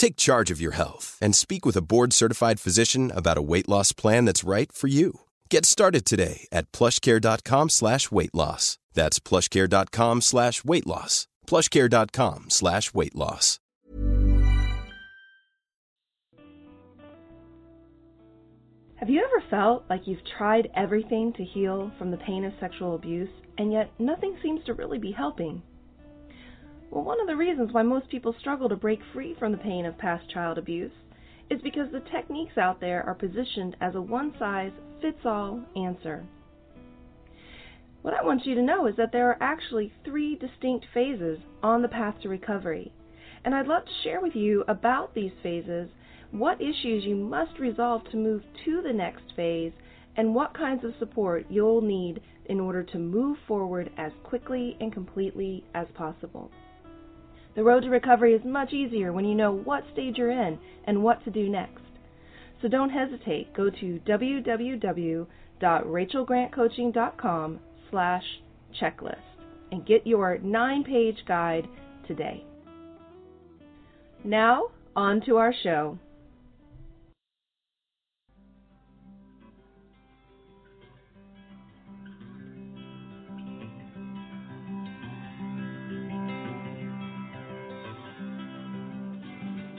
Take charge of your health and speak with a board-certified physician about a weight loss plan that's right for you. Get started today at plushcare.com slash weight loss. That's plushcare.com slash weight loss. plushcare.com slash weight loss. Have you ever felt like you've tried everything to heal from the pain of sexual abuse, and yet nothing seems to really be helping? Well, one of the reasons why most people struggle to break free from the pain of past child abuse is because the techniques out there are positioned as a one size fits all answer. What I want you to know is that there are actually three distinct phases on the path to recovery. And I'd love to share with you about these phases, what issues you must resolve to move to the next phase, and what kinds of support you'll need in order to move forward as quickly and completely as possible. The road to recovery is much easier when you know what stage you're in and what to do next. So don't hesitate. Go to www.rachelgrantcoaching.com slash checklist and get your nine-page guide today. Now, on to our show.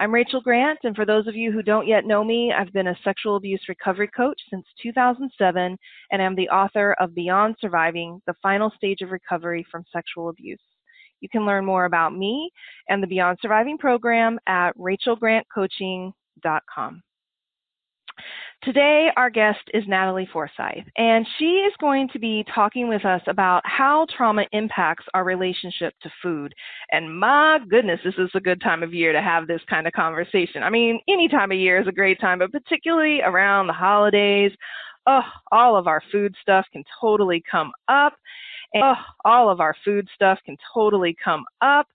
I'm Rachel Grant, and for those of you who don't yet know me, I've been a sexual abuse recovery coach since 2007 and I'm the author of Beyond Surviving The Final Stage of Recovery from Sexual Abuse. You can learn more about me and the Beyond Surviving program at rachelgrantcoaching.com. Today, our guest is Natalie Forsyth, and she is going to be talking with us about how trauma impacts our relationship to food. And my goodness, this is a good time of year to have this kind of conversation. I mean, any time of year is a great time, but particularly around the holidays, oh, all of our food stuff can totally come up. And, oh, all of our food stuff can totally come up.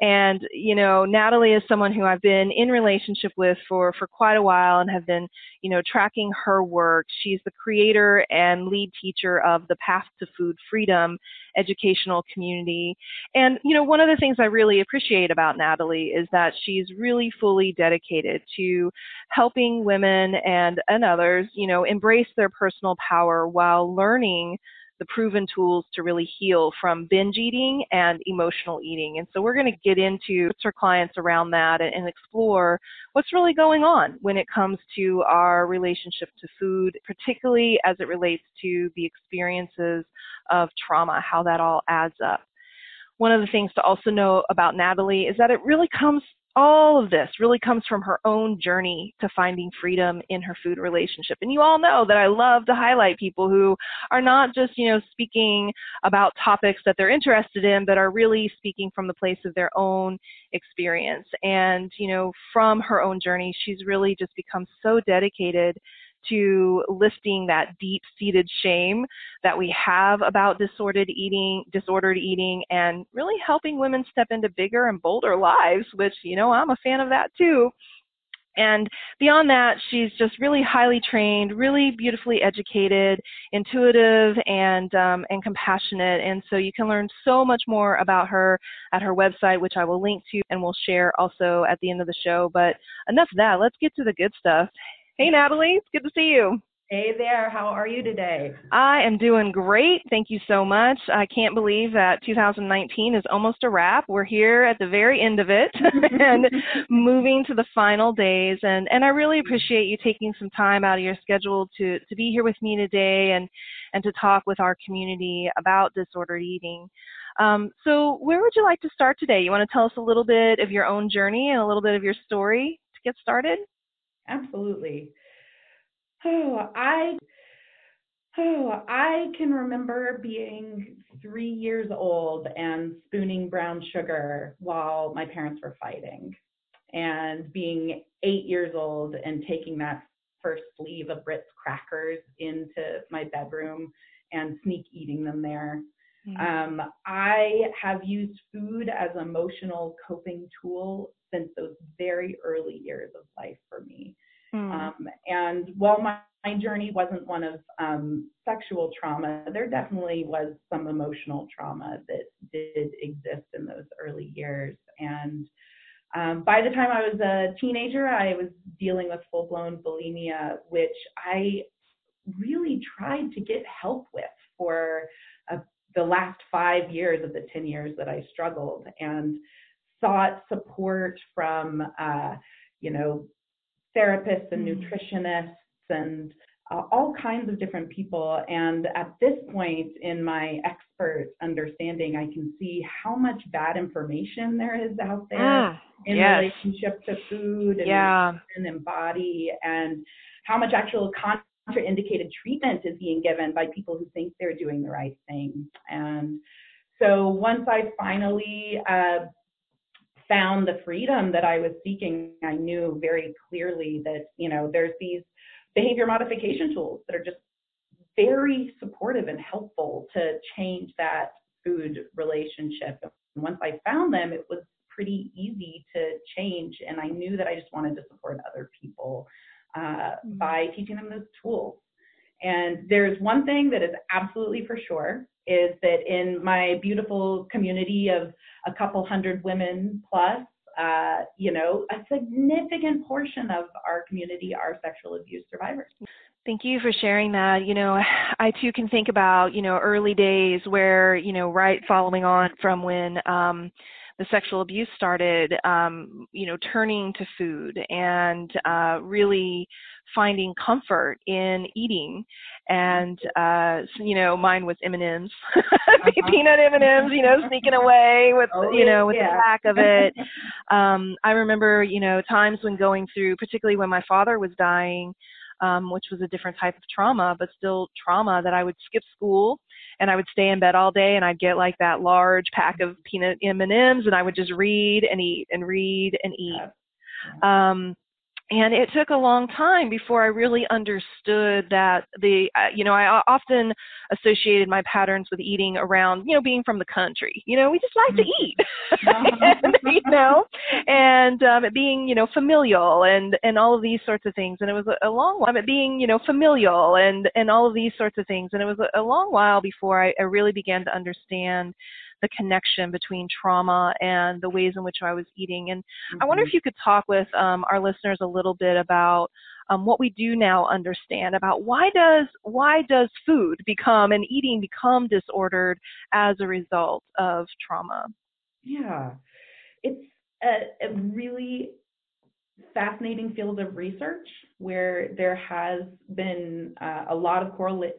And, you know, Natalie is someone who I've been in relationship with for, for quite a while and have been, you know, tracking her work. She's the creator and lead teacher of the Path to Food Freedom educational community. And, you know, one of the things I really appreciate about Natalie is that she's really fully dedicated to helping women and, and others, you know, embrace their their personal power while learning the proven tools to really heal from binge eating and emotional eating. And so we're going to get into our clients around that and, and, explore what's really going on when it comes to our relationship to food, particularly as it relates to the experiences of trauma, how that all adds up. One of the things to also know about Natalie is that it really comes all of this really comes from her own journey to finding freedom in her food relationship. And you all know that I love to highlight people who are not just, you know, speaking about topics that they're interested in, but are really speaking from the place of their own experience. And, you know, from her own journey, she's really just become so dedicated to lifting that deep-seated shame that we have about disordered eating, disordered eating, and really helping women step into bigger and bolder lives, which, you know, I'm a fan of that too. And beyond that, she's just really highly trained, really beautifully educated, intuitive, and um, and compassionate. And so you can learn so much more about her at her website, which I will link to and will share also at the end of the show. But enough of that. Let's get to the good stuff. Hey, Natalie. It's good to see you. Hey there. How are you today? I am doing great. Thank you so much. I can't believe that 2019 is almost a wrap. We're here at the very end of it and moving to the final days. And, and I really appreciate you taking some time out of your schedule to, to be here with me today and, and to talk with our community about disordered eating. Um, so, where would you like to start today? You want to tell us a little bit of your own journey and a little bit of your story to get started? Absolutely. Oh, I oh, I can remember being three years old and spooning brown sugar while my parents were fighting, and being eight years old and taking that first sleeve of Ritz crackers into my bedroom and sneak eating them there. Mm-hmm. Um, I have used food as an emotional coping tool since those very early years of life for me. Mm. Um, and while my, my, journey wasn't one of um, sexual trauma, there definitely was some emotional trauma that did exist in those early years. And um, by the time I was a teenager, I was dealing with full blown bulimia, which I really tried to get help with for uh, the last five years of the 10 years that I struggled and sought support from, uh, you know, therapists and mm. nutritionists and uh, all kinds of different people. And at this point in my expert understanding, I can see how much bad information there is out there mm, in yes. relationship to food and, yeah. and body, and how much actual contraindicated treatment is being given by people who think they're doing the right thing. And so once I finally uh, found the freedom that I was seeking, I knew very clearly that, you know, there's these behavior modification tools that are just very supportive and helpful to change that food relationship. And once I found them, it was pretty easy to change. And I knew that I just wanted to support other people uh, mm-hmm. by teaching them those tools. And there's one thing that is absolutely for sure is that in my beautiful community of a couple hundred women plus, uh, you know, a significant portion of our community are sexual abuse survivors. Thank you for sharing that. You know, I too can think about, you know, early days where, you know, right following on from when um, the sexual abuse started, um, you know, turning to food and uh, really finding comfort in eating and uh you know mine was m&ms uh-huh. peanut m&ms you know sneaking away with oh, you know with yeah. the pack of it um i remember you know times when going through particularly when my father was dying um which was a different type of trauma but still trauma that i would skip school and i would stay in bed all day and i'd get like that large pack of peanut m&ms and i would just read and eat and read and eat. Um and it took a long time before I really understood that the, uh, you know, I often associated my patterns with eating around, you know, being from the country. You know, we just like to mm-hmm. eat, uh-huh. and, you know, and um, being, you know, familial and and all of these sorts of things. And it was a, a long while. It being, you know, familial and and all of these sorts of things. And it was a, a long while before I, I really began to understand the connection between trauma and the ways in which I was eating. And mm-hmm. I wonder mm-hmm. if you could talk with um, our listeners a little bit about um, what we do now understand about why does why does food become and eating become disordered as a result of trauma. Yeah, it's a, a really fascinating field of research where there has been uh, a lot of correla-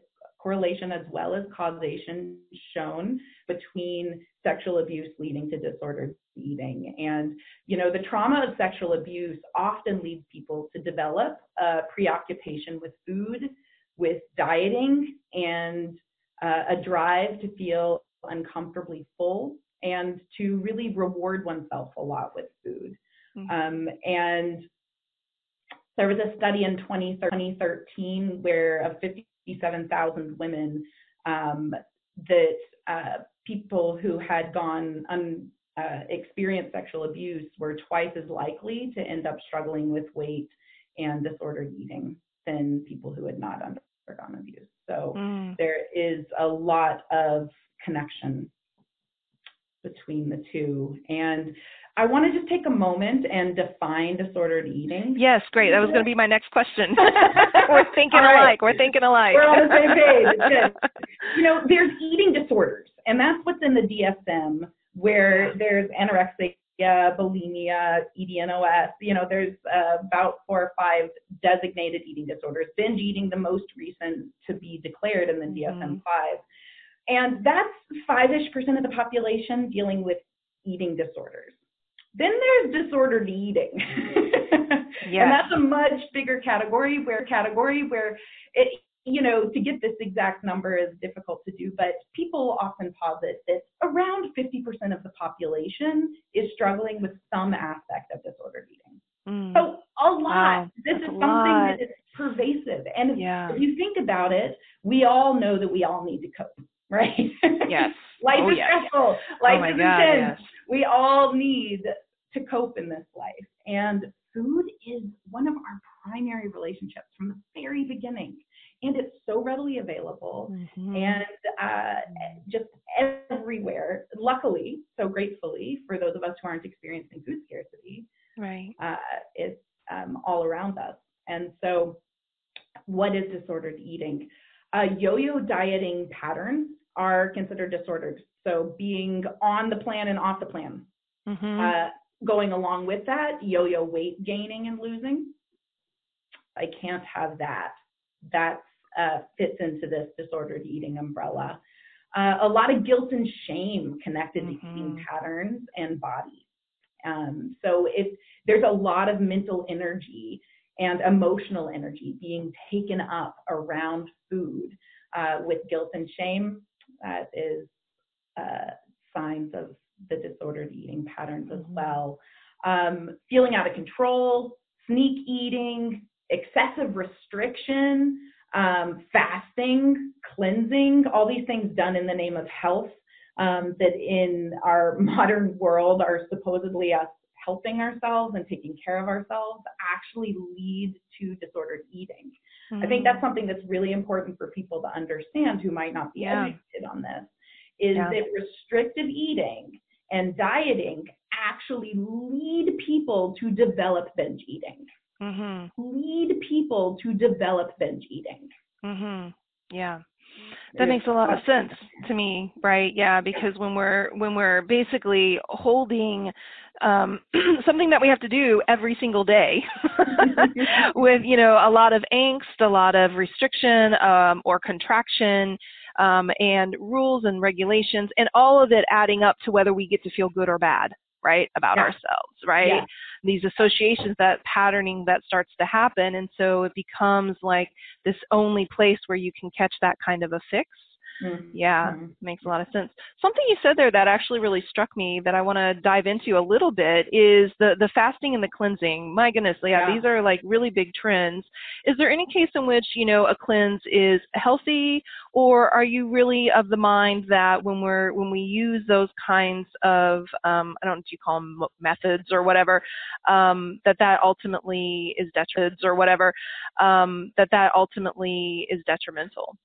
correlation as well as causation shown between sexual abuse leading to disordered eating. And, you know, the trauma of sexual abuse often leads people to develop a preoccupation with food, with dieting, and uh, a drive to feel uncomfortably full and to really reward oneself a lot with food. Mm-hmm. Um, and there was a study in 2013 where a 50 67,000 women um, that uh, people who had gone un, uh, experienced sexual abuse were twice as likely to end up struggling with weight and disordered eating than people who had not undergone abuse. So mm. there is a lot of connection between the two. And I want to just take a moment and define disordered eating. Yes, great. That was going to be my next question. We're thinking right. alike. We're thinking alike. We're on the same page. You know, there's eating disorders, and that's what's in the DSM, where there's anorexia, bulimia, EDNOS. You know, there's uh, about four or five designated eating disorders. Binge eating, the most recent to be declared in the DSM-5. Mm-hmm. And that's five-ish percent of the population dealing with eating disorders. Then there's disordered eating. yes. And that's a much bigger category where category where it you know, to get this exact number is difficult to do, but people often posit that around 50% of the population is struggling with some aspect of disordered eating. Mm. So a lot. Wow. This That's is something that is pervasive. And yeah. if you think about it, we all know that we all need to cope right? Yes. life oh, is yes. stressful. Life oh is God, intense. Yes. We all need to cope in this life. And food is one of our primary relationships from the very beginning. And it's so readily available mm-hmm. and uh, just everywhere. Luckily, so gratefully, for those of us who aren't experiencing food scarcity, right? Uh, it's um, all around us. And so, what is disordered eating? Uh, yo-yo dieting patterns are considered disordered. So being on the plan and off the plan. Mm-hmm. Uh, going along with that, yo-yo weight gaining and losing. I can't have that. That uh, fits into this disordered eating umbrella. Uh, a lot of guilt and shame connected mm-hmm. to eating patterns and body. Um, so if there's a lot of mental energy and emotional energy being taken up around food uh, with guilt and shame. That is uh, signs of the disordered eating patterns as mm-hmm. well. Um, feeling out of control, sneak eating, excessive restriction, um, fasting, cleansing, all these things done in the name of health um, that in our modern world are supposedly us helping ourselves and taking care of ourselves actually lead to disordered eating. Mm-hmm. I think that's mm-hmm. something that's really important for people to understand who might not be yeah. educated on this is yeah. that restrictive eating and dieting actually lead people to develop binge eating. Mm-hmm. Lead people to develop binge eating. Mhm. Yeah that makes a lot of sense to me right yeah because when we're when we're basically holding um, something that we have to do every single day with you know a lot of angst a lot of restriction um, or contraction um, and rules and regulations and all of it adding up to whether we get to feel good or bad right about yeah. ourselves right. These associations that patterning that starts to happen. And so it becomes like this only place where you can catch that kind of a fix Mm-hmm. Yeah, mm-hmm. makes a lot of sense. Something you said there that actually really struck me that I want to dive into a little bit is the the fasting and the cleansing. My goodness, yeah, yeah, these are like really big trends. Is there any case in which you know a cleanse is healthy, or are you really of the mind that when we're when we use those kinds of um, I don't know what you call them methods or whatever, um, that that ultimately is detrimental or whatever, um, that that ultimately is detrimental?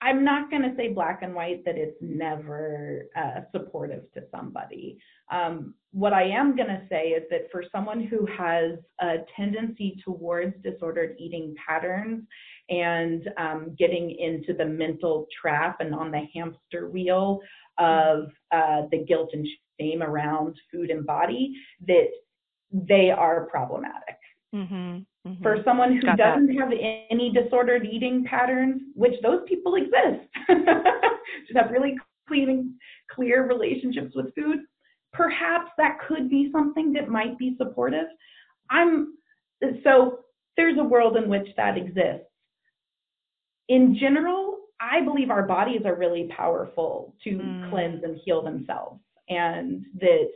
I'm not going to say black and white that it's never uh, supportive to somebody. Um, what I am going to say is that for someone who has a tendency towards disordered eating patterns and um, getting into the mental trap and on the hamster wheel of uh, the guilt and shame around food and body, that they are problematic. Mm-hmm. Mm-hmm. For someone who Got doesn't that. have any disordered eating patterns, which those people exist, just have really clean, and clear relationships with food, perhaps that could be something that might be supportive. I'm so there's a world in which that exists. In general, I believe our bodies are really powerful to mm. cleanse and heal themselves, and that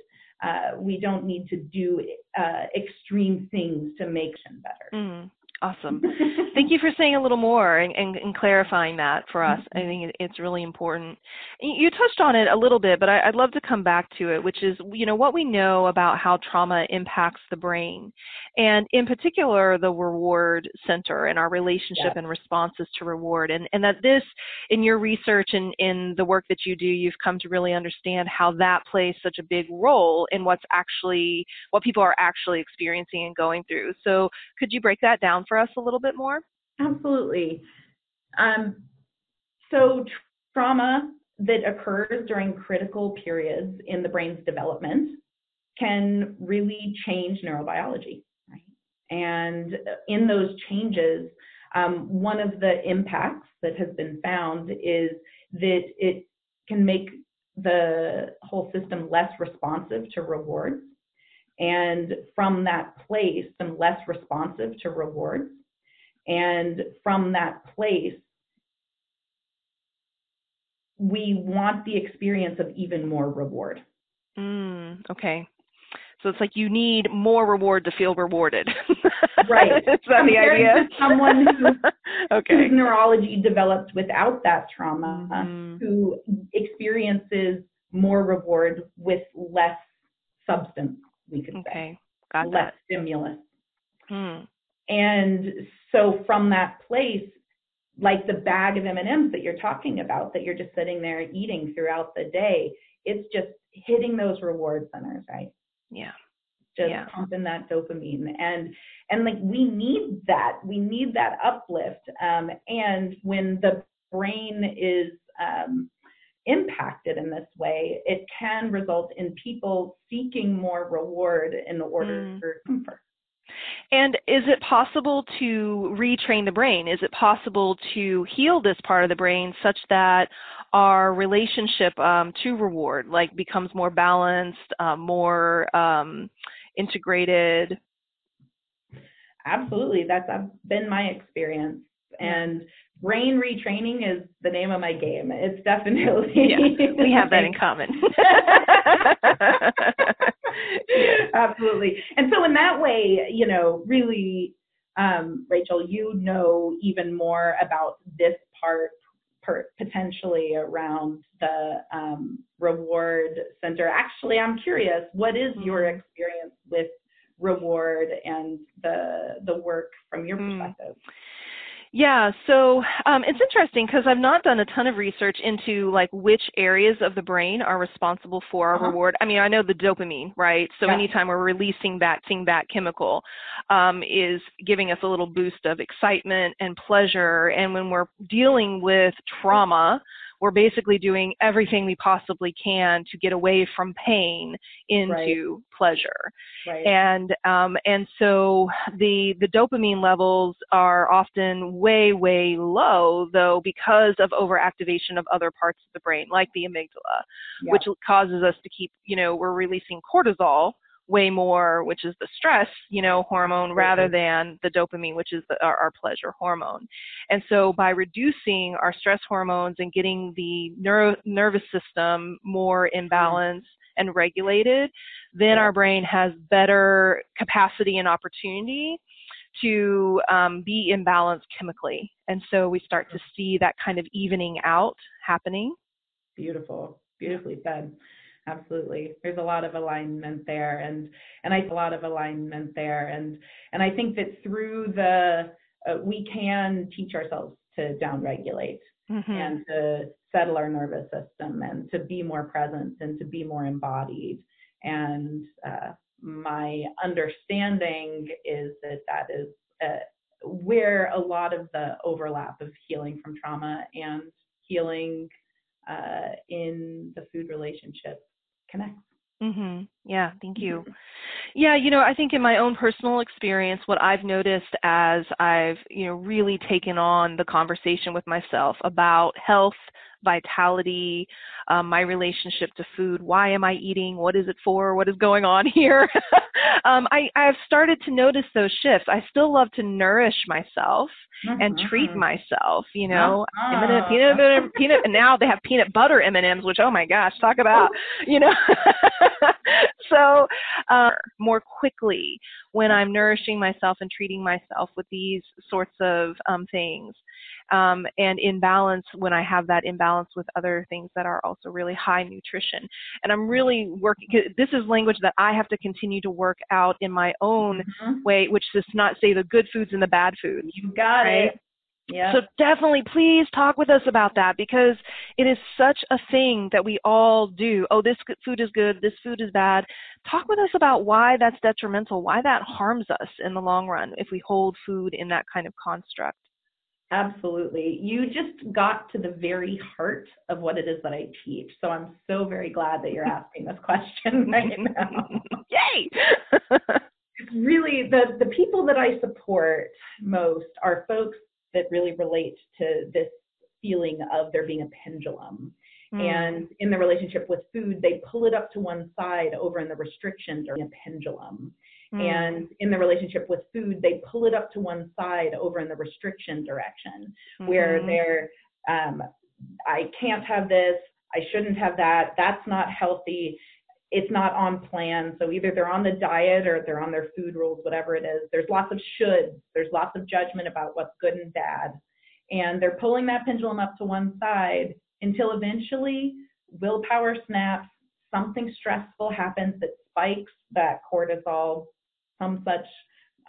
uh, we don't need to do uh, extreme things to make them better. Mm. Awesome. Thank you for saying a little more and, and, and clarifying that for us. I mm-hmm. think it's really important. You touched on it a little bit, but I, would love to come back to it, which is, you know, what we know about how trauma impacts the brain, and in particular the reward center and our relationship and responses to reward, and and that this, in your research and in the work that you do, you've come to really understand how that plays such a big role in what's actually what people are actually experiencing and going through. So, could you break that down for us a little bit more? Absolutely. Um, so, trauma that occurs during critical periods in the brain's development can really change neurobiology. Right? And in those changes, um, one of the impacts that has been found is that it can make the whole system less responsive to rewards. And from that place, and less responsive to rewards. And from that place, we want the experience of even more reward. Mm, okay. So it's like you need more reward to feel rewarded. right. Is that Compared the idea? Someone who, okay. whose neurology developed without that trauma, mm-hmm. who experiences more reward with less substance, we could okay. say. Got less that. stimulus. Hmm. And so from that place, like the bag of M&Ms that you're talking about that you're just sitting there eating throughout the day, it's just hitting those reward centers, right? Yeah. Just yeah. pumping that dopamine and and like we need that. We need that uplift. Um, and when the brain is um, impacted in this way, it can result in people seeking more reward in order mm. for comfort. And is it possible to retrain the brain? Is it possible to heal this part of the brain such that our relationship um, to reward like becomes more balanced, uh, more um, integrated? Absolutely, that's been my experience. And brain retraining is the name of my game. It's definitely yeah, we have that in common. Absolutely. And so in that way, you know, really um, Rachel, you know even more about this part per, potentially around the um, reward center. Actually, I'm curious, what is your mm-hmm. experience with reward and the the work from your mm. Yeah, so um, it's interesting because I've not done a ton of research into like which areas of the brain are responsible for our uh-huh. reward. I mean, I know the dopamine, right? So yeah. anytime we're releasing that thing, that chemical, um, is giving us a little boost of excitement and pleasure. And when we're dealing with trauma, we're basically doing everything we possibly can to get away from pain into right. pleasure. Right. And um, and so the the dopamine levels are often way way low though because of overactivation of other parts of the brain like the amygdala, yeah. which causes us to keep you know we're releasing cortisol way more, which is the stress, you know, hormone rather than the dopamine, which is the, our, our, pleasure hormone. And so by reducing our stress hormones and getting the neuro, nervous system more in mm-hmm. balance and regulated, then our brain has better capacity and opportunity to um, be in balance chemically. And so we start to see that kind of evening out happening. Beautiful, beautifully said absolutely there's a lot of alignment there and and i a lot of alignment there and and i think that through the uh, we can teach ourselves to downregulate mm-hmm. and to settle our nervous system and to be more present and to be more embodied. And uh, my understanding is that that is uh, where a lot of the overlap of healing from trauma and healing uh, in the food relationship connects. Mhm. Yeah, thank you. Yeah, you know, I think in my own personal experience what I've noticed as I've, you know, really taken on the conversation with myself about health vitality, um, my relationship to food. Why am I eating? What is it for? What is going on here? um, I, I've started to notice those shifts. I still love to nourish myself mm-hmm. and treat mm-hmm. myself. You know, uh-huh. M&M, peanut butter, peanut, and now they have peanut butter M and M's, which oh my gosh, talk about you know. so uh, more quickly when I'm nourishing myself and treating myself with these sorts of um, things um, and in balance when I have that imbalance with other things that are also really high nutrition. And I'm really working, this is language that I have to continue to work out in my own mm-hmm. way, which does not say the good foods and the bad foods. You got right? it. Yeah. So definitely please talk with us about that because it is such a thing that we all do. Oh, this food is good, this food is bad. Talk with us about why that's detrimental, why that harms us in the long run if we hold food in that kind of construct. Absolutely. You just got to the very heart of what it is that I teach. So I'm so very glad that you're asking this question right now. Yay! really the the people that I support most are folks that really relate to this feeling of there being a pendulum. Mm. And in the relationship with food, they pull it up to one side over in the restrictions or in a pendulum. Mm. And in the relationship with food, they pull it up to one side over in the restriction direction, mm-hmm. where they're, um, I can't have this, I shouldn't have that, that's not healthy, it's not on plan. So either they're on the diet or they're on their food rules, whatever it is. There's lots of shoulds, there's lots of judgment about what's good and bad. And they're pulling that pendulum up to one side until eventually willpower snaps, something stressful happens that spikes that cortisol some such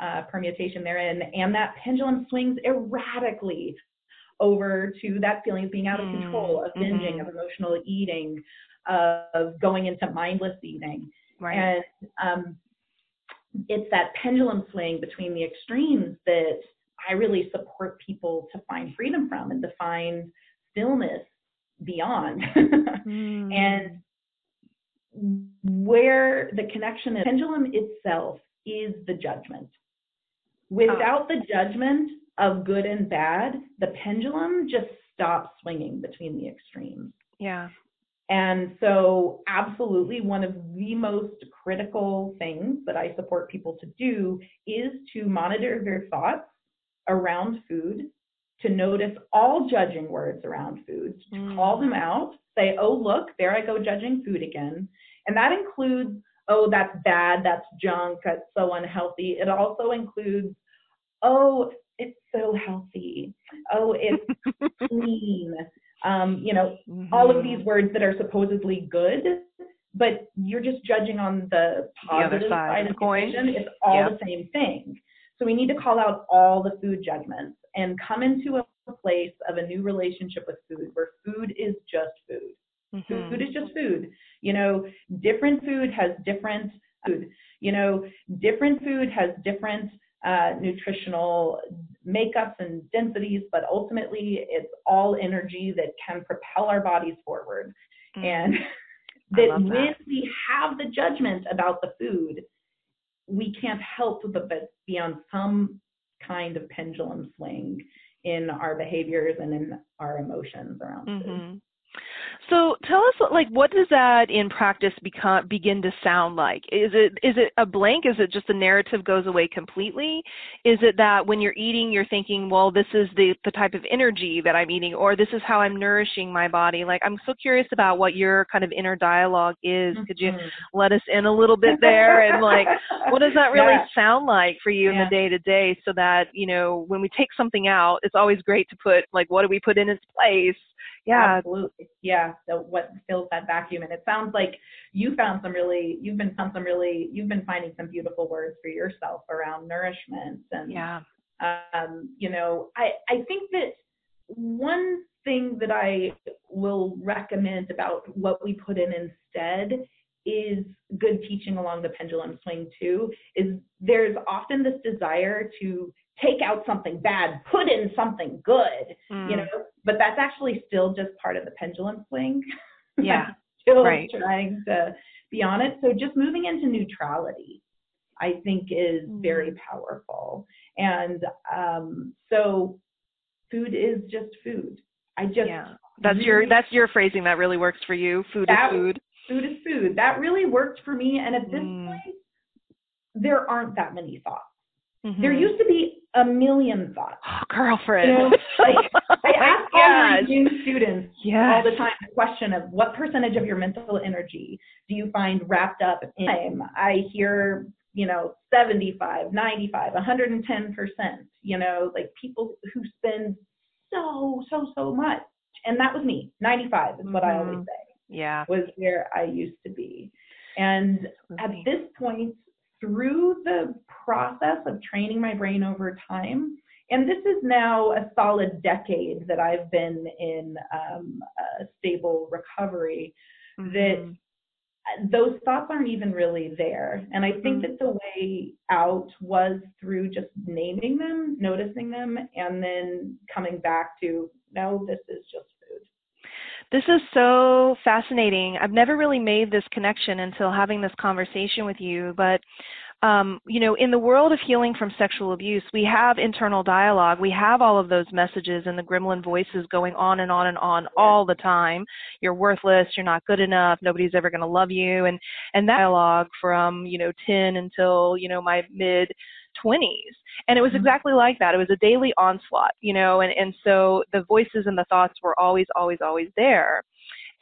uh, permutation therein, and that pendulum swings erratically over to that feeling of being out of mm, control, of binging, mm-hmm. of emotional eating, of going into mindless eating. Right. And um, it's that pendulum swing between the extremes that I really support people to find freedom from and to find stillness beyond. mm. And where the connection is, pendulum itself is the judgment. Without the judgment of good and bad, the pendulum just stops swinging between the extremes. Yeah. And so, absolutely, one of the most critical things that I support people to do is to monitor their thoughts around food, to notice all judging words around food, to mm. call them out, say, oh, look, there I go judging food again. And that includes oh, that's bad, that's junk, that's so unhealthy. It also includes, oh, it's so healthy. Oh, it's clean. Um, you know, mm-hmm. all of these mm-hmm. words that are supposedly good, but you're just judging on the positive the side, side, of the coin. It's all yep. the same thing. So we need to call out all the food judgments and come into a place of a new relationship with food where food is just food. Mm-hmm. Food is just food. You know, different food has different food. You know, different food has different uh, nutritional makeups and densities, but ultimately it's all energy that can propel our bodies forward. Mm-hmm. And that, that when we have the judgment about the food, we can't help but be on some kind of pendulum swing in our behaviors and in our emotions around mm-hmm. food. So tell us, like, what does that in practice become begin to sound like? Is it is it a blank? Is it just the narrative goes away completely? Is it that when you're eating, you're thinking, well, this is the the type of energy that I'm eating, or this is how I'm nourishing my body? Like, I'm so curious about what your kind of inner dialogue is. Mm-hmm. Could you mm-hmm. let us in a little bit there, and like, what does that really yeah. sound like for you yeah. in the day to day, so that you know when we take something out, it's always great to put like, what do we put in its place? Yeah. Absolutely. Yeah. So what fills that vacuum. And it sounds like you found some really you've been found some really you've been finding some beautiful words for yourself around nourishment and yeah. um you know i i think that one thing that I will recommend about what we put in instead is good teaching along the pendulum swing too is there's often this desire to take out something bad put in something good mm. you know but that's actually still just part of the pendulum swing yeah still right. trying to be on it so just moving into neutrality i think is mm. very powerful and um, so food is just food i just yeah that's really, your that's your phrasing that really works for you food that, is food food is food. That really worked for me. And at this mm. point, there aren't that many thoughts. Mm-hmm. There used to be a million thoughts. Oh, girlfriend. You know, like I oh ask all my new students yes. all the time the question of what percentage of your mental energy do you find wrapped up in time? I hear, you know, 75, 95, 110%, you know, like people who spend so, so, so much. And that was me. 95 is what mm-hmm. I always mm-hmm. say yeah was where i used to be and at this point through the process of training my brain over time and this is now a solid decade that i've been in um, a stable recovery mm-hmm. that those thoughts aren't even really there. And I think mm-hmm. that the way out was through just naming them, noticing them, and then coming back to, no, this is just this is so fascinating. I've never really made this connection until having this conversation with you, but um, you know, in the world of healing from sexual abuse, we have internal dialogue. We have all of those messages and the gremlin voices going on and on and on all the time. You're worthless. You're not good enough. Nobody's ever going to love you. And and that dialogue from you know 10 until you know my mid 20s and it was mm-hmm. exactly like that it was a daily onslaught you know and and so the voices and the thoughts were always always always there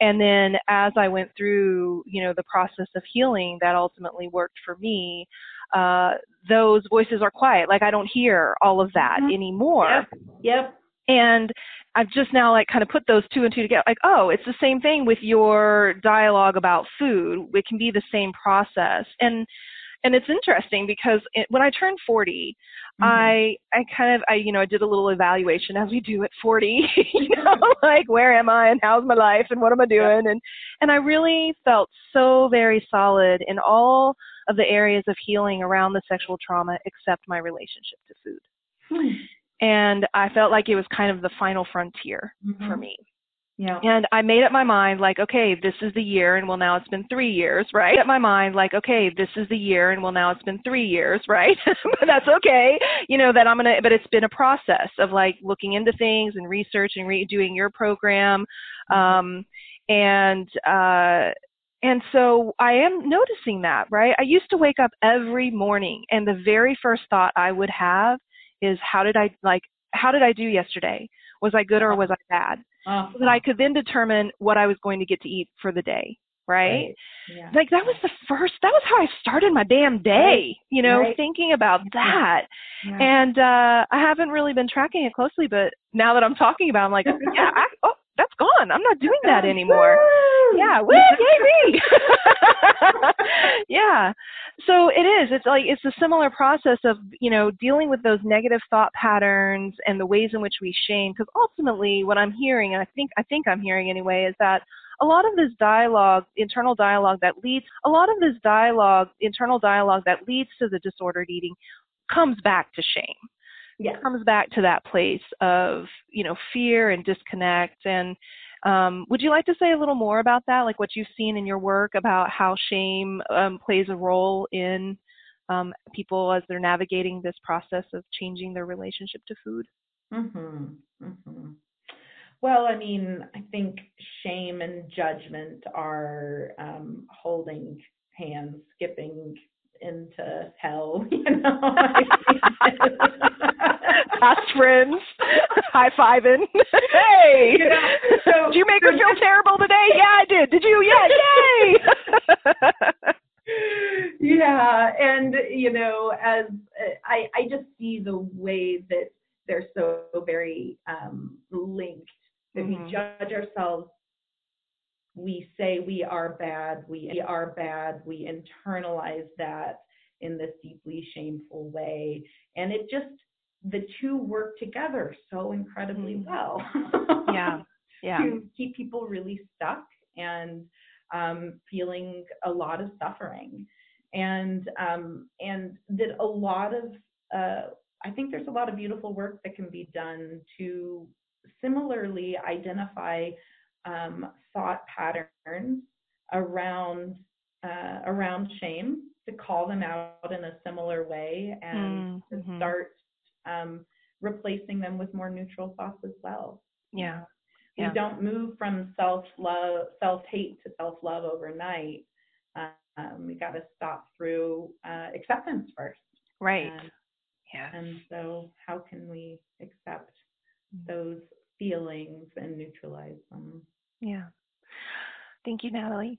and then as i went through you know the process of healing that ultimately worked for me uh those voices are quiet like i don't hear all of that mm-hmm. anymore yep. yep and I've just now like kind of put those two and two together. Like, oh, it's the same thing with your dialogue about food. It can be the same process. And and it's interesting because it, when I turned 40, mm-hmm. I I kind of I you know I did a little evaluation as we do at 40, you know, like where am I and how's my life and what am I doing and and I really felt so very solid in all of the areas of healing around the sexual trauma except my relationship to food. Hmm. And I felt like it was kind of the final frontier mm-hmm. for me. Yeah. And I made up my mind like, okay, this is the year and well now it's been three years, right? I made up my mind like, okay, this is the year and well now it's been three years, right? but that's okay. You know, that I'm gonna but it's been a process of like looking into things and researching, redoing your program. Um and uh and so I am noticing that, right? I used to wake up every morning and the very first thought I would have is how did I like how did I do yesterday? Was I good or was I bad? Uh-huh. so that I could then determine what I was going to get to eat for the day. Right? right. Yeah. Like that was the first that was how I started my damn day, you know, right. thinking about that. Yeah. And uh I haven't really been tracking it closely, but now that I'm talking about it, I'm like, yeah, I, oh, that's gone. I'm not doing that anymore. Yeah, woo, yay me. yeah. So it is. It's like it's a similar process of, you know, dealing with those negative thought patterns and the ways in which we shame because ultimately what I'm hearing and I think I think I'm hearing anyway is that a lot of this dialogue, internal dialogue that leads a lot of this dialogue, internal dialogue that leads to the disordered eating comes back to shame yeah. comes back to that place of you know fear and disconnect and um, would you like to say a little more about that? Like what you've seen in your work about how shame um, plays a role in um, people as they're navigating this process of changing their relationship to food? Mhm mhm well i mean i think shame and judgment are um, holding hands skipping into hell you know? Past friends, high fiving. hey, you know, so, did you make her feel terrible today? Yeah, I did. Did you? Yeah, yay! yeah, and you know, as I, I just see the way that they're so very um, linked that mm-hmm. we judge ourselves we say we are bad, we are bad, we internalize that in this deeply shameful way. And it just the two work together so incredibly mm. well. yeah. yeah. to keep people really stuck and um, feeling a lot of suffering. And um, and that a lot of uh, I think there's a lot of beautiful work that can be done to similarly identify um, thought patterns around uh, around shame to call them out in a similar way and mm-hmm. to start um, replacing them with more neutral thoughts as well. Yeah. We don't move from self love, self hate to self love overnight. Um, we got to stop through uh, acceptance first. Right. And, yeah. And so, how can we accept mm-hmm. those feelings and neutralize them? Yeah. Thank you, Natalie.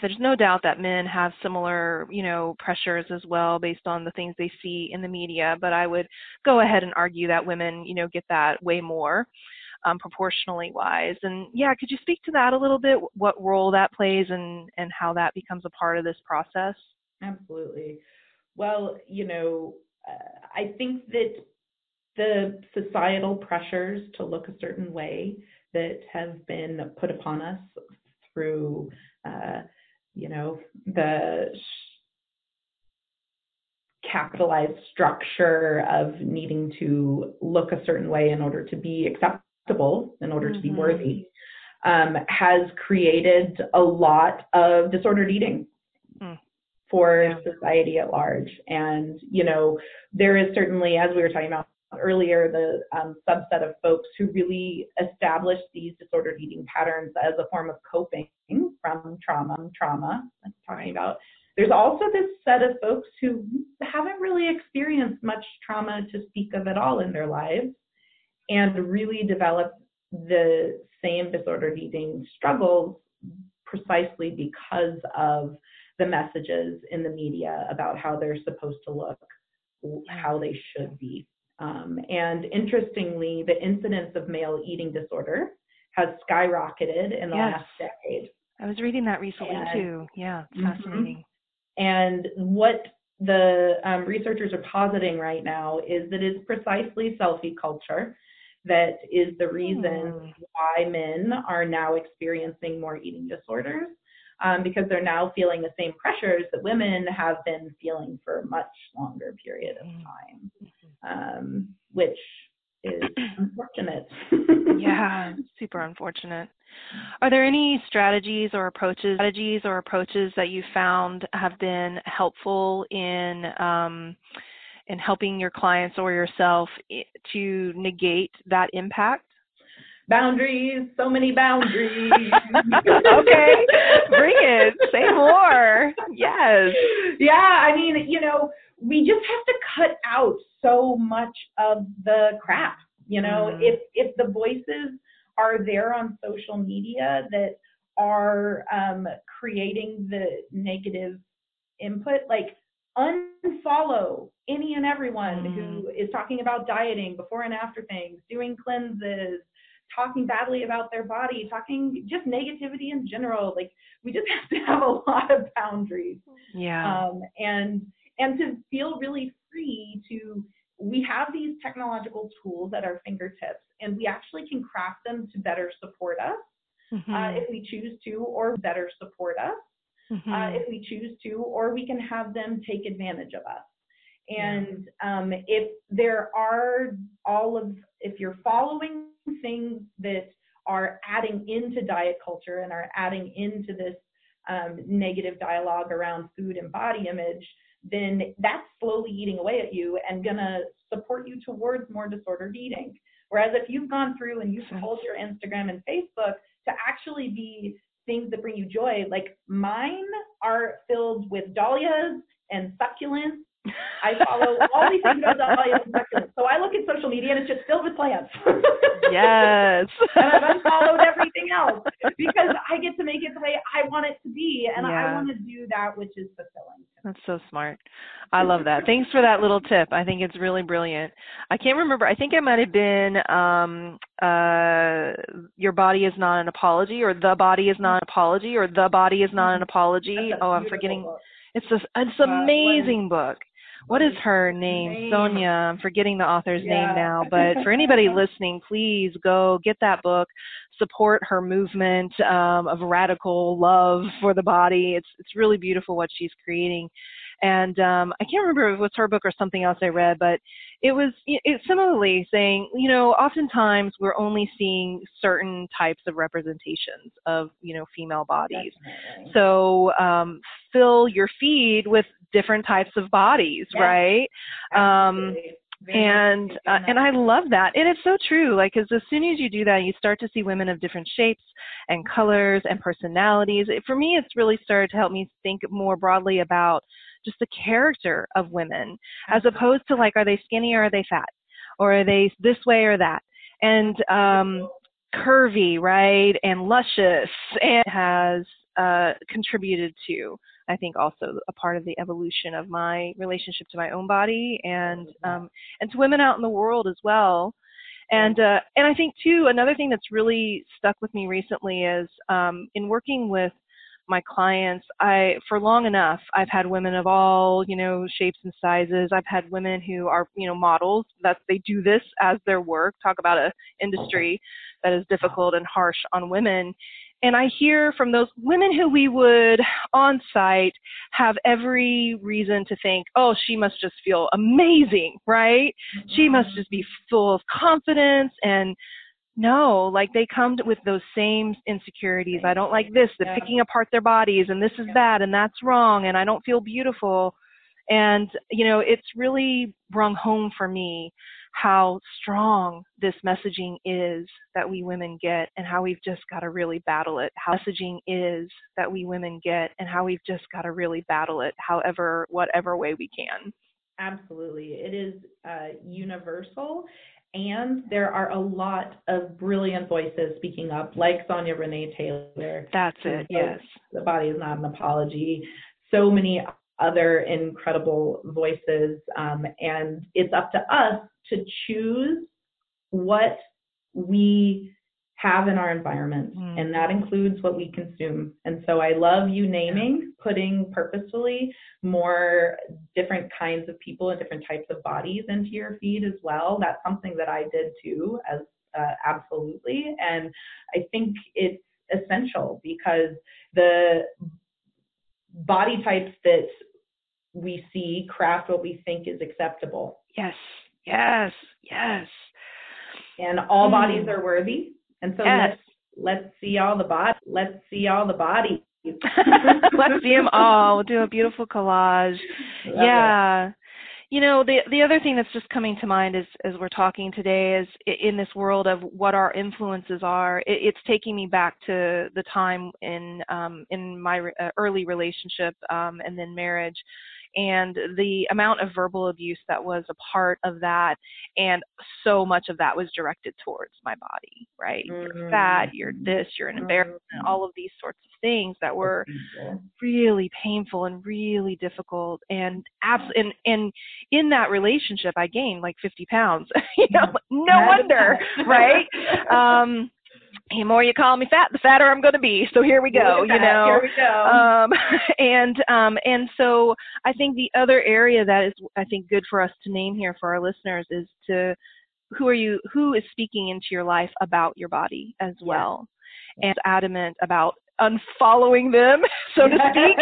There's no doubt that men have similar, you know, pressures as well based on the things they see in the media, but I would go ahead and argue that women, you know, get that way more um, proportionally wise. And yeah, could you speak to that a little bit? What role that plays and and how that becomes a part of this process? Absolutely. Well, you know, uh, I think that the societal pressures to look a certain way that have been put upon us through, uh, you know, the capitalized structure of needing to look a certain way in order to be acceptable, in order mm-hmm. to be mm-hmm. worthy, um, has created a lot of disordered eating. Mm. For yeah. society at large. And, you know, there is certainly, as we were talking about earlier, the um, subset of folks who really established these disordered eating patterns as a form of coping from trauma, trauma, I'm talking about. There's also this set of folks who haven't really experienced much trauma to speak of at all in their lives and really develop the same disordered eating struggles precisely because of the messages in the media about how they're supposed to look, how they should be. Um, and interestingly, the incidence of male eating disorder has skyrocketed in the yes. last decade. I was reading that recently and, too. Yeah, mm-hmm. fascinating. And what the um, researchers are positing right now is that it's precisely selfie culture that is the reason mm. why men are now experiencing more eating disorders um, because they're now feeling the same pressures that women have been feeling for a much longer period of mm. time, um, which is unfortunate. yeah, super unfortunate. Are there any strategies or approaches, strategies or approaches that you found have been helpful in um, in helping your clients or yourself to negate that impact? Boundaries, so many boundaries. okay, bring it. Say more. Yes. Yeah, I mean, you know, we just have to cut out so much of the crap. You know, mm. if if the voices are there on social media that are um, creating the negative input, like unfollow any and everyone mm. who is talking about dieting before and after things, doing cleanses, talking badly about their body, talking just negativity in general. Like we just have to have a lot of boundaries. Yeah. Um, and and to feel really free to we have these technological tools at our fingertips and we actually can craft them to better support us mm-hmm. uh, if we choose to or better support us mm-hmm. uh, if we choose to or we can have them take advantage of us and yeah. um, if there are all of if you're following things that are adding into diet culture and are adding into this um, negative dialogue around food and body image, then that's slowly eating away at you and gonna support you towards more disordered eating. Whereas if you've gone through and you've pulled your Instagram and Facebook to actually be things that bring you joy, like mine are filled with dahlias and succulents I follow all these things about succulents. So I look at social media and it's just filled with plants. yes. and I've unfollowed everything else because I get to make it the way I want it to be, and yeah. I want to do that which is fulfilling. That's so smart. I love that. Thanks for that little tip. I think it's really brilliant. I can't remember. I think it might have been um, uh, "Your Body Is Not an Apology" or "The Body Is Not an Apology" or "The Body Is Not an Apology." Oh, I'm forgetting. Book. It's this. It's an amazing uh, book. What is her name? name. Sonya. I'm forgetting the author's yeah. name now. But for anybody listening, please go get that book. Support her movement um, of radical love for the body. It's it's really beautiful what she's creating. And um, I can't remember if it was her book or something else I read, but it was it, similarly saying, you know, oftentimes we're only seeing certain types of representations of, you know, female bodies. Definitely. So um, fill your feed with different types of bodies, yes. right? Um, and uh, and I love that, and it's so true. Like, as soon as you do that, you start to see women of different shapes and colors and personalities. It, for me, it's really started to help me think more broadly about just the character of women as opposed to like are they skinny or are they fat? Or are they this way or that? And um curvy right? And luscious. And has uh contributed to I think also a part of the evolution of my relationship to my own body and um and to women out in the world as well. And uh and I think too another thing that's really stuck with me recently is um in working with my clients i for long enough i've had women of all you know shapes and sizes. I've had women who are you know models that they do this as their work. Talk about a industry that is difficult and harsh on women. And i hear from those women who we would on site have every reason to think oh she must just feel amazing right? Mm-hmm. she must just be full of confidence and no, like they come with those same insecurities. I don't like this, they're picking apart their bodies, and this is bad, and that's wrong, and I don't feel beautiful. And, you know, it's really rung home for me how strong this messaging is that we women get and how we've just got to really battle it. How messaging is that we women get and how we've just got to really battle it, however, whatever way we can. Absolutely. It is uh, universal and there are a lot of brilliant voices speaking up, like Sonya Renee Taylor. That's it, yes. The body is not an apology. So many other incredible voices. Um, and it's up to us to choose what we have in our environment, mm. and that includes what we consume. And so I love you naming, putting purposefully more different kinds of people and different types of bodies into your feed as well. That's something that I did too, as uh, absolutely. And I think it's essential because the body types that we see craft what we think is acceptable. Yes, yes, yes. And all mm. bodies are worthy and so yes. let's let's see all the body. Let's see all the bodies. let's see them all. We'll do a beautiful collage. Love yeah. It. You know, the the other thing that's just coming to mind is as we're talking today is in this world of what our influences are. It, it's taking me back to the time in um, in my re- uh, early relationship um, and then marriage and the amount of verbal abuse that was a part of that and so much of that was directed towards my body right mm-hmm. you're fat you're this you're an embarrassment mm-hmm. all of these sorts of things that were really painful and really difficult and abs- and and in that relationship i gained like 50 pounds you know mm-hmm. no wonder right um the more you call me fat, the fatter I'm going to be. So here we go. You know. Here we go. Um, and um, and so I think the other area that is I think good for us to name here for our listeners is to who are you who is speaking into your life about your body as well, and adamant about unfollowing them, so to speak.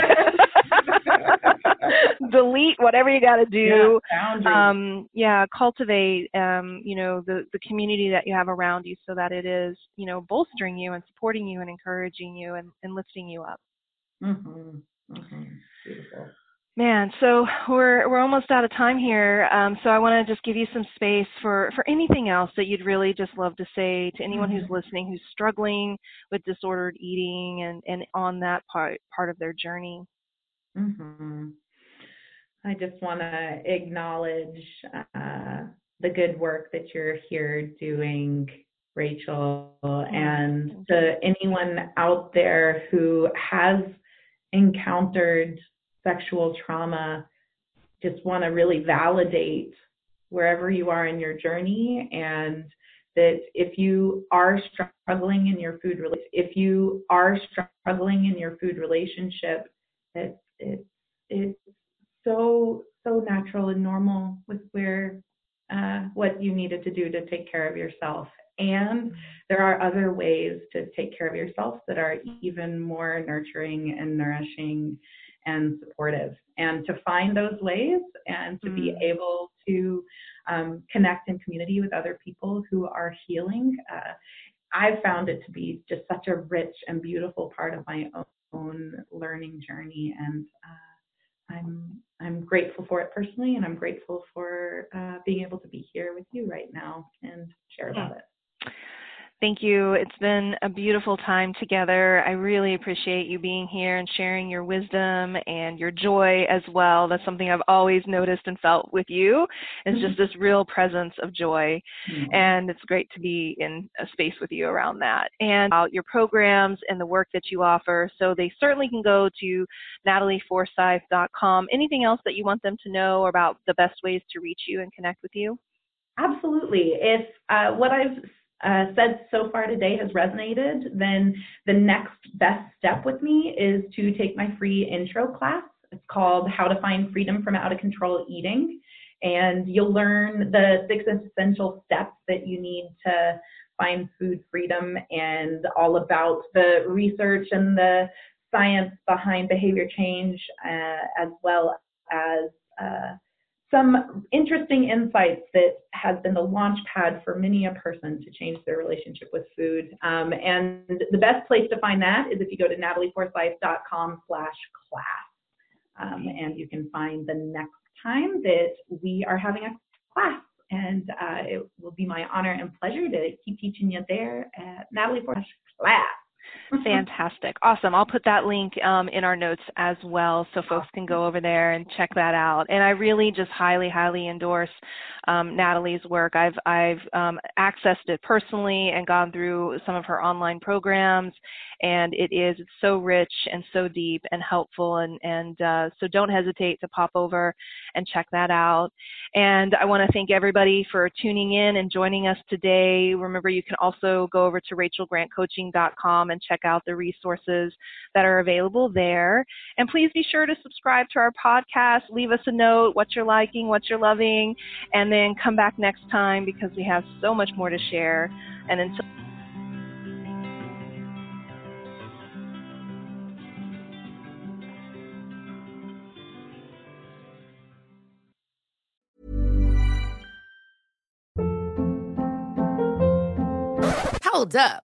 Delete whatever you got to do. Yeah, um, yeah, cultivate, um, you know, the the community that you have around you, so that it is, you know, bolstering you and supporting you and encouraging you and, and lifting you up. Mhm. Mhm. Beautiful. Man, so we're we're almost out of time here. Um, so I want to just give you some space for for anything else that you'd really just love to say to anyone mm-hmm. who's listening who's struggling with disordered eating and and on that part part of their journey. Mm-hmm. I just want to acknowledge uh, the good work that you're here doing, Rachel, mm-hmm. and to anyone out there who has encountered sexual trauma, just want to really validate wherever you are in your journey and that if you are struggling in your food if you are struggling in your food relationship that it, it's so so natural and normal with where uh, what you needed to do to take care of yourself. And there are other ways to take care of yourself that are even more nurturing and nourishing and supportive. And to find those ways and to mm. be able to um, connect in community with other people who are healing, uh, I've found it to be just such a rich and beautiful part of my own learning journey. And uh, I'm I'm grateful for it personally, and I'm grateful for uh, being able to be here with you right now and share about it. Thank you. It's been a beautiful time together. I really appreciate you being here and sharing your wisdom and your joy as well. That's something I've always noticed and felt with you is mm-hmm. just this real presence of joy. Mm-hmm. And it's great to be in a space with you around that and about your programs and the work that you offer. So they certainly can go to natalieforsyth.com. Anything else that you want them to know about the best ways to reach you and connect with you? Absolutely. If uh, what I've uh, said so far today has resonated, then the next best step with me is to take my free intro class. It's called How to Find Freedom from Out of Control Eating. And you'll learn the six essential steps that you need to find food freedom and all about the research and the science behind behavior change, uh, as well as uh, some interesting insights that has been the launch pad for many a person to change their relationship with food. Um, and the best place to find that is if you go to natalieforsyth.com slash class. Um, and you can find the next time that we are having a class. And uh, it will be my honor and pleasure to keep teaching you there at Natalie Forsyth class. Fantastic. Awesome. I'll put that link um, in our notes as well so folks can go over there and check that out. And I really just highly, highly endorse um, Natalie's work. I've, I've um, accessed it personally and gone through some of her online programs, and it is it's so rich and so deep and helpful. And, and uh, so don't hesitate to pop over and check that out. And I want to thank everybody for tuning in and joining us today. Remember, you can also go over to rachelgrantcoaching.com and check out the resources that are available there. And please be sure to subscribe to our podcast, leave us a note, what you're liking, what you're loving, and then come back next time because we have so much more to share. And until Hold up.